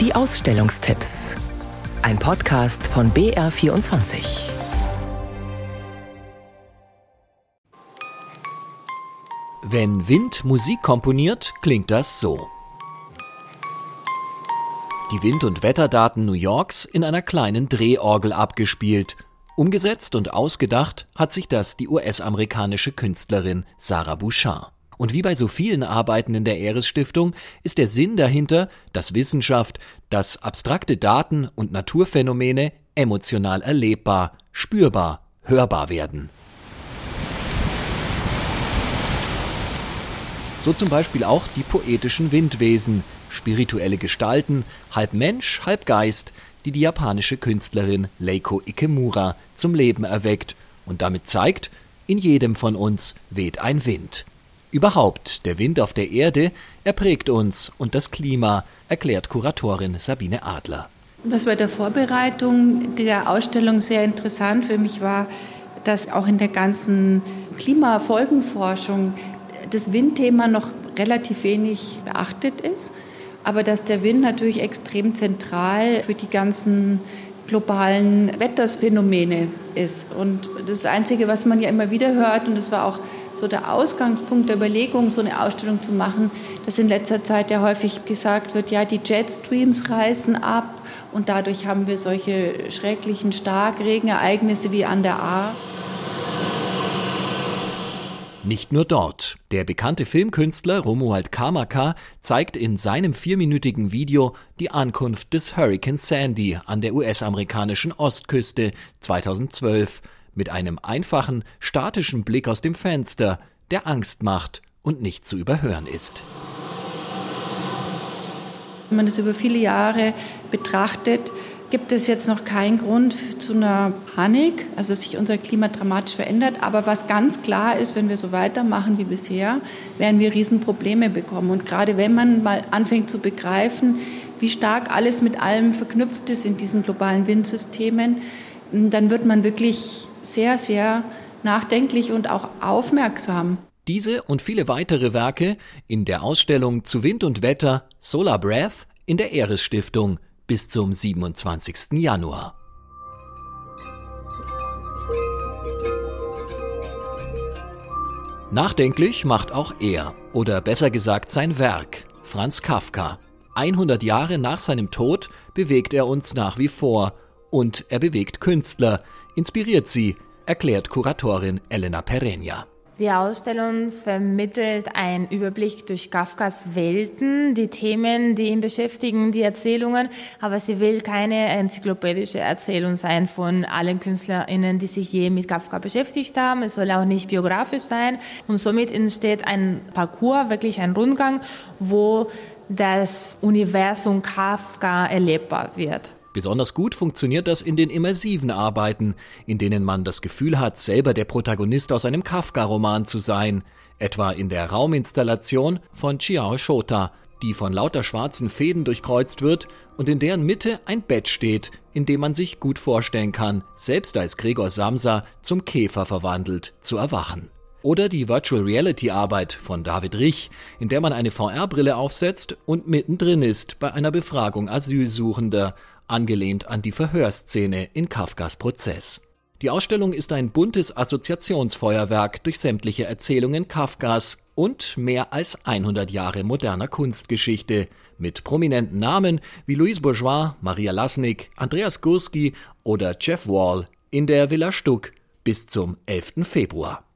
Die Ausstellungstipps. Ein Podcast von BR24. Wenn Wind Musik komponiert, klingt das so. Die Wind- und Wetterdaten New Yorks in einer kleinen Drehorgel abgespielt. Umgesetzt und ausgedacht hat sich das die US-amerikanische Künstlerin Sarah Bouchard. Und wie bei so vielen Arbeiten in der Eres Stiftung ist der Sinn dahinter, dass Wissenschaft, dass abstrakte Daten und Naturphänomene emotional erlebbar, spürbar, hörbar werden. So zum Beispiel auch die poetischen Windwesen, spirituelle Gestalten, halb Mensch, halb Geist, die die japanische Künstlerin Leiko Ikemura zum Leben erweckt und damit zeigt, in jedem von uns weht ein Wind. Überhaupt, der Wind auf der Erde, er prägt uns und das Klima, erklärt Kuratorin Sabine Adler. Was bei der Vorbereitung der Ausstellung sehr interessant für mich war, dass auch in der ganzen Klimafolgenforschung das Windthema noch relativ wenig beachtet ist, aber dass der Wind natürlich extrem zentral für die ganzen globalen Wetterphänomene ist. Und das Einzige, was man ja immer wieder hört, und das war auch so der Ausgangspunkt der Überlegung, so eine Ausstellung zu machen, dass in letzter Zeit ja häufig gesagt wird, ja, die Jetstreams reißen ab und dadurch haben wir solche schrecklichen Starkregenereignisse wie an der A. Nicht nur dort. Der bekannte Filmkünstler Romuald Kamaka zeigt in seinem vierminütigen Video die Ankunft des Hurricane Sandy an der US-amerikanischen Ostküste 2012 mit einem einfachen, statischen Blick aus dem Fenster, der Angst macht und nicht zu überhören ist. Wenn man das über viele Jahre betrachtet, gibt es jetzt noch keinen Grund zu einer Panik, also dass sich unser Klima dramatisch verändert. Aber was ganz klar ist, wenn wir so weitermachen wie bisher, werden wir Riesenprobleme bekommen. Und gerade wenn man mal anfängt zu begreifen, wie stark alles mit allem verknüpft ist in diesen globalen Windsystemen, dann wird man wirklich sehr, sehr nachdenklich und auch aufmerksam. Diese und viele weitere Werke in der Ausstellung zu Wind und Wetter Solar Breath in der Eres Stiftung bis zum 27. Januar. Nachdenklich macht auch er, oder besser gesagt sein Werk, Franz Kafka. 100 Jahre nach seinem Tod bewegt er uns nach wie vor und er bewegt Künstler, inspiriert sie, erklärt Kuratorin Elena Pereña. Die Ausstellung vermittelt einen Überblick durch Kafkas Welten, die Themen, die ihn beschäftigen, die Erzählungen, aber sie will keine enzyklopädische Erzählung sein von allen KünstlerInnen, die sich je mit Kafka beschäftigt haben. Es soll auch nicht biografisch sein und somit entsteht ein Parcours, wirklich ein Rundgang, wo das Universum Kafka erlebbar wird. Besonders gut funktioniert das in den immersiven Arbeiten, in denen man das Gefühl hat, selber der Protagonist aus einem Kafka-Roman zu sein, etwa in der Rauminstallation von Chiao Shota, die von lauter schwarzen Fäden durchkreuzt wird und in deren Mitte ein Bett steht, in dem man sich gut vorstellen kann, selbst als Gregor Samsa zum Käfer verwandelt, zu erwachen. Oder die Virtual Reality Arbeit von David Rich, in der man eine VR-Brille aufsetzt und mittendrin ist bei einer Befragung Asylsuchender, angelehnt an die Verhörszene in Kafkas Prozess. Die Ausstellung ist ein buntes Assoziationsfeuerwerk durch sämtliche Erzählungen Kafkas und mehr als 100 Jahre moderner Kunstgeschichte mit prominenten Namen wie Louise Bourgeois, Maria Lasnik, Andreas Gursky oder Jeff Wall in der Villa Stuck bis zum 11. Februar.